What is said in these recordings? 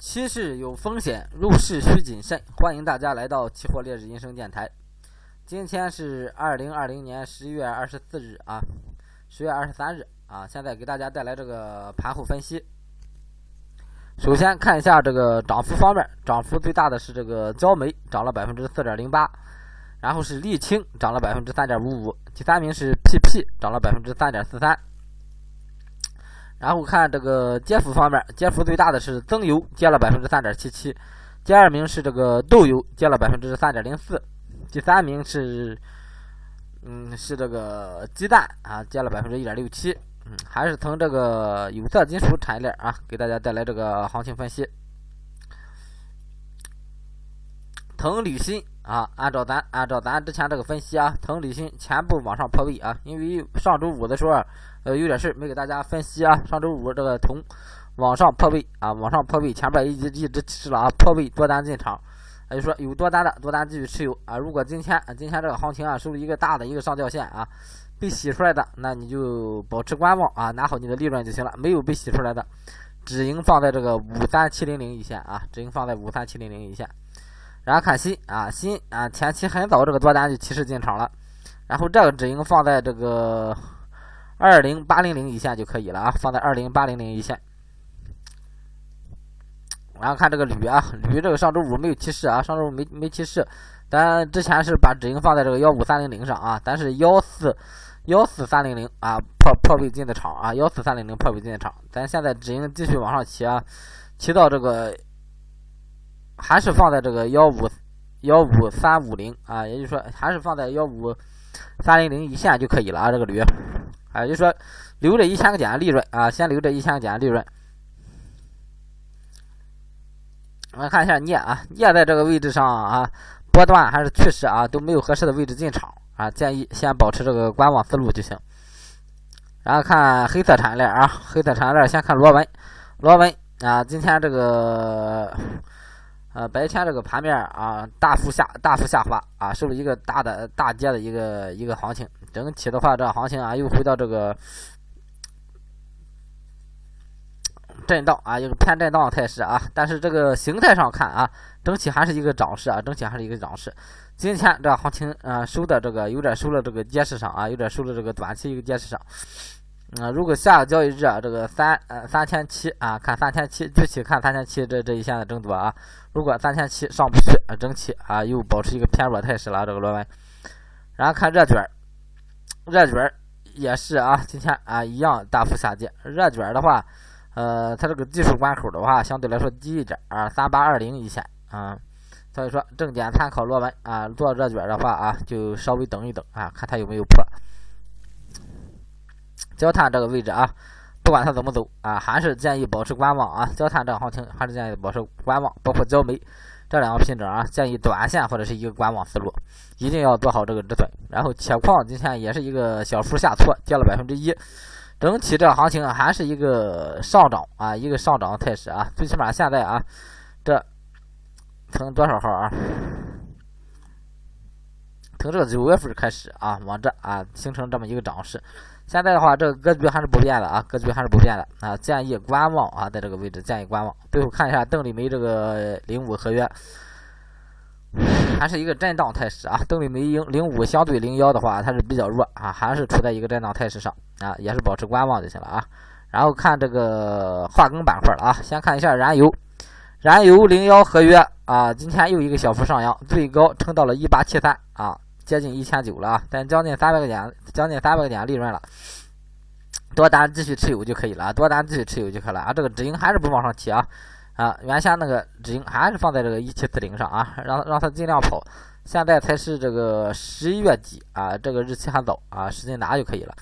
期市有风险，入市需谨慎。欢迎大家来到期货烈日银声电台。今天是二零二零年十一月二十四日啊，十月二十三日啊。现在给大家带来这个盘后分析。首先看一下这个涨幅方面，涨幅最大的是这个焦煤，涨了百分之四点零八，然后是沥青涨了百分之三点五五，第三名是 PP 涨了百分之三点四三。然后看这个跌幅方面，跌幅最大的是增油，跌了百分之三点七七；第二名是这个豆油，跌了百分之三点零四；第三名是，嗯，是这个鸡蛋啊，接了百分之一点六七。嗯，还是从这个有色金属产业链啊，给大家带来这个行情分析。腾铝锌啊，按照咱按照咱之前这个分析啊，腾铝锌全部往上破位啊，因为上周五的时候。呃，有点事没给大家分析啊。上周五这个铜往上破位啊，往上破位，前边一直一直提示了啊，破位多单进场。也就说有多单的多单继续持有啊。如果今天今天这个行情啊收了一个大的一个上吊线啊，被洗出来的，那你就保持观望啊，拿好你的利润就行了。没有被洗出来的，止盈放在这个五三七零零一线啊，止盈放在五三七零零一线。然后看锌啊，锌啊，前期很早这个多单就提示进场了，然后这个止盈放在这个。二零八零零一线就可以了啊，放在二零八零零一线。然后看这个铝啊，铝这个上周五没有提示啊，上周五没没提示，咱之前是把止盈放在这个幺五三零零上啊，但是幺四幺四三零零啊破破位进的场啊，幺四三零零破位进的场，咱现在止盈继续往上提啊，提到这个还是放在这个幺五幺五三五零啊，也就是说还是放在幺五三零零一线就可以了啊，这个铝。啊，就说留着一千个点利润啊，先留着一千个点利润。我们看一下镍啊，镍在这个位置上啊，波段还是趋势啊，都没有合适的位置进场啊，建议先保持这个观望思路就行。然后看黑色产业链啊，黑色产业链先看螺纹，螺纹啊，今天这个。呃，白天这个盘面啊，大幅下大幅下滑啊，是不是一个大的大跌的一个一个行情？整体的话，这行情啊，又回到这个震荡啊，一个偏震荡的态势啊。但是这个形态上看啊，整体还是一个涨势啊，整体还是一个涨势。今天这行情啊，收的这个有点收了这个跌势上啊，有点收了这个短期一个跌势上。啊，如果下个交易日啊，这个三呃三千七啊，看三千七，具体看三千七这这一线的争夺啊。如果三千七上不去啊，整体啊又保持一个偏弱态势了，这个螺纹。然后看热卷，热卷也是啊，今天啊一样大幅下跌。热卷的话，呃，它这个技术关口的话相对来说低一点啊，三八二零一线啊，所以说重点参考螺纹啊，做热卷的话啊，就稍微等一等啊，看它有没有破。焦炭这个位置啊，不管它怎么走啊，还是建议保持观望啊。焦炭这个行情还是建议保持观望，包括焦煤这两个品种啊，建议短线或者是一个观望思路，一定要做好这个止损。然后铁矿今天也是一个小幅下挫，跌了百分之一，整体这个行情还是一个上涨啊，一个上涨的态势啊。最起码现在啊，这从多少号啊？从这个九月份开始啊，往这啊形成这么一个涨势。现在的话，这个格局还是不变的啊，格局还是不变的啊，建议观望啊，在这个位置建议观望。最后看一下邓丽梅这个零五合约，还是一个震荡态势啊。邓丽梅零零五相对零幺的话，它是比较弱啊，还是处在一个震荡态势上啊，也是保持观望就行了啊。然后看这个化工板块了啊，先看一下燃油，燃油零幺合约啊，今天又一个小幅上扬，最高撑到了一八七三啊。接近一千九了啊，但将近三百个点，将近三百个点利润了，多单继续持有就可以了，多单继续持有就可以了啊。这个止盈还是不往上提啊啊，原先那个止盈还是放在这个一七四零上啊，让让它尽量跑。现在才是这个十一月底啊，这个日期还早啊，使劲拿就可以了。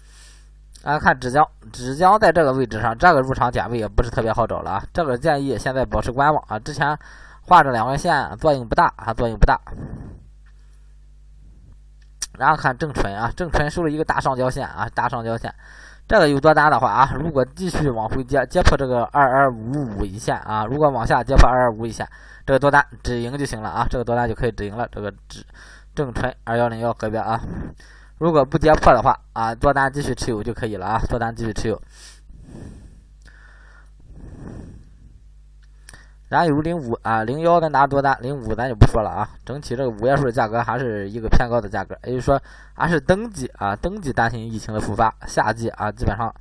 啊，看纸浆，纸浆在这个位置上，这个入场点位也不是特别好找了啊，这个建议现在保持观望啊。之前画这两根线作用不大啊，作用不大。然后看正纯啊，正纯收了一个大上交线啊，大上交线，这个有多单的话啊，如果继续往回接，跌破这个二二五五一线啊，如果往下跌破二二五一线，这个多单止盈就行了啊，这个多单就可以止盈了。这个止正纯二幺零幺合约啊，如果不跌破的话啊，多单继续持有就可以了啊，多单继续持有。燃油零五啊，零幺咱拿多单，零五咱就不说了啊。整体这个五月份的价格还是一个偏高的价格，也就是说还是冬季啊，冬季担心疫情的复发，夏季啊基本上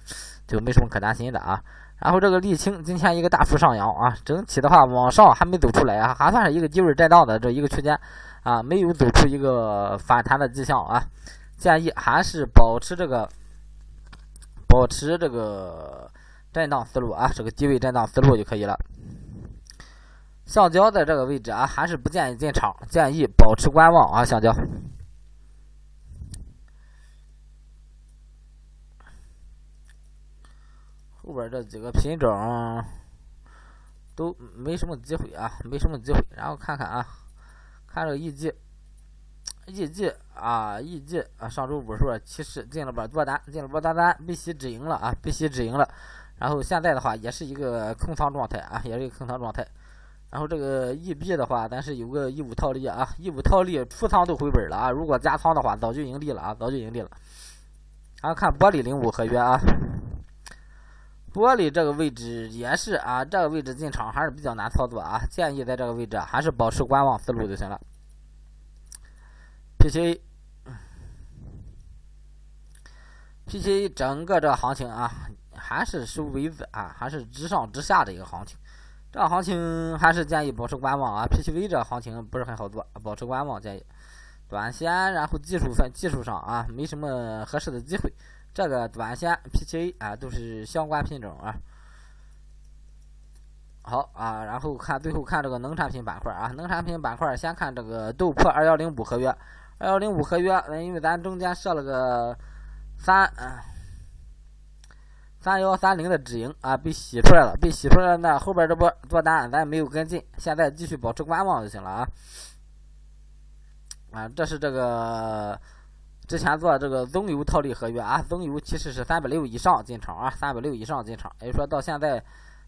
就没什么可担心的啊。然后这个沥青今天一个大幅上扬啊，整体的话往上还没走出来啊，还算是一个低位震荡的这一个区间啊，没有走出一个反弹的迹象啊。建议还是保持这个，保持这个震荡思路啊，这个低位震荡思路就可以了。橡胶在这个位置啊，还是不建议进场，建议保持观望啊。橡胶后边这几个品种都没什么机会啊，没什么机会。然后看看啊，看这个 EG，EG 啊，EG 啊，上周五时候其实进了波多单，进了波大单，被洗止盈了啊，被洗止盈了。然后现在的话也是一个空仓状态啊，也是一个空仓状态。然后这个 E B 的话，咱是有个一五套利啊，一五套利出仓都回本了啊，如果加仓的话，早就盈利了啊，早就盈利了。然后看玻璃零五合约啊，玻璃这个位置也是啊，这个位置进场还是比较难操作啊，建议在这个位置还是保持观望思路就行了。P C P C 整个这个行情啊，还是收尾子啊，还是直上直下的一个行情。这行情还是建议保持观望啊，P T V 这行情不是很好做，保持观望建议。短线然后技术分技术上啊，没什么合适的机会。这个短线 P T A 啊都是相关品种啊。好啊，然后看最后看这个农产品板块啊，农产品板块先看这个豆粕二幺零五合约，二幺零五合约，因为咱中间设了个三。三幺三零的止盈啊，被洗出来了，被洗出来了。那后边这波做单咱也没有跟进，现在继续保持观望就行了啊。啊，这是这个之前做这个棕油套利合约啊，棕油其实是三百六以上进场啊，三百六以上进场，也就说到现在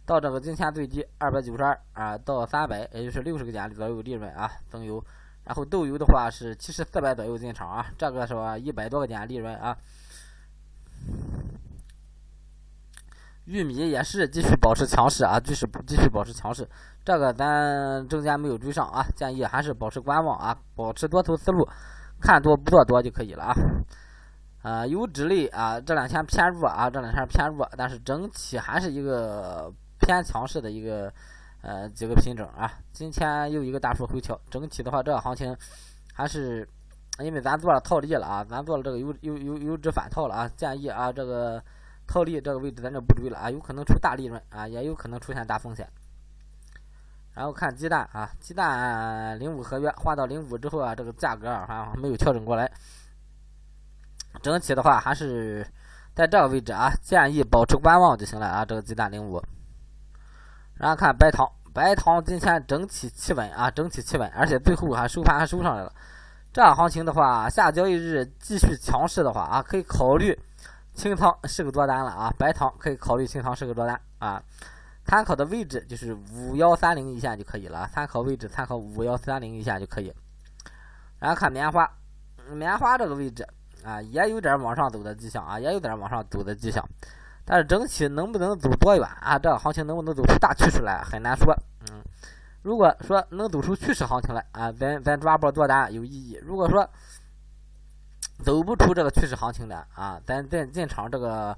到这个今天最低二百九十二啊，到三百，也就是六十个点左右利润啊，棕油。然后豆油的话是七十四百左右进场啊，这个是吧？一百多个点利润啊。玉米也是继续保持强势啊，继续继续保持强势。这个咱中间没有追上啊，建议还是保持观望啊，保持多头思路，看多不做多就可以了啊。啊，油脂类啊，这两天偏弱啊，这两天偏弱，但是整体还是一个偏强势的一个呃几个品种啊。今天又一个大幅回调，整体的话，这个行情还是因为咱做了套利了啊，咱做了这个油油油油脂反套了啊，建议啊这个。套利这个位置咱就不追了啊，有可能出大利润啊，也有可能出现大风险。然后看鸡蛋啊，鸡蛋零五合约换到零五之后啊，这个价格啊还没有调整过来。整体的话还是在这个位置啊，建议保持观望就行了啊。这个鸡蛋零五。然后看白糖，白糖今天整体企稳啊，整体企稳，而且最后还收盘还收上来了。这样行情的话，下交易日继续强势的话啊，可以考虑。清仓是个多单了啊，白糖可以考虑清仓是个多单啊，参考的位置就是五幺三零一线就可以了，参考位置参考五幺三零一线就可以。然后看棉花，棉花这个位置啊，也有点往上走的迹象啊，也有点往上走的迹象，但是整体能不能走多远啊？这个行情能不能走出大趋势来很难说。嗯，如果说能走出趋势行情来啊，咱咱抓波做单有意义。如果说，走不出这个趋势行情的啊，咱在进场这个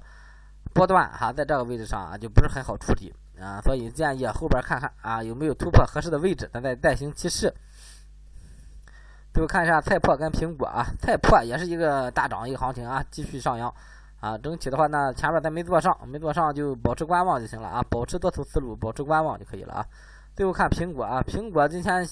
波段哈，在这个位置上啊，就不是很好处理啊，所以建议后边看看啊，有没有突破合适的位置，咱再再行其事。最后看一下菜粕跟苹果啊，菜粕也是一个大涨一个行情啊，继续上扬啊，整体的话呢，前面咱没做上，没做上就保持观望就行了啊，保持多头思路，保持观望就可以了啊。最后看苹果啊，苹果今天。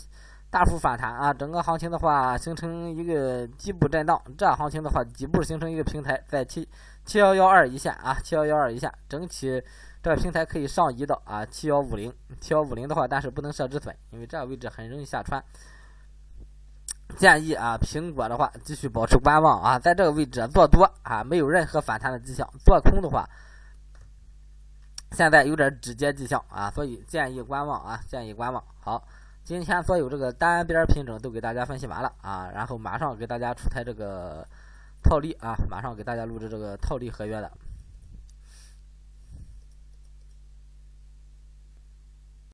大幅反弹啊！整个行情的话，形成一个底部震荡。这行情的话，底部形成一个平台，在七七幺幺二一线啊，七幺幺二一线，整体这个平台可以上移到啊七幺五零，七幺五零的话，但是不能设止损，因为这个位置很容易下穿。建议啊，苹果的话继续保持观望啊，在这个位置做多啊，没有任何反弹的迹象；做空的话，现在有点止跌迹象啊，所以建议观望啊，建议观望。好。今天所有这个单边品种都给大家分析完了啊，然后马上给大家出台这个套利啊，马上给大家录制这个套利合约的。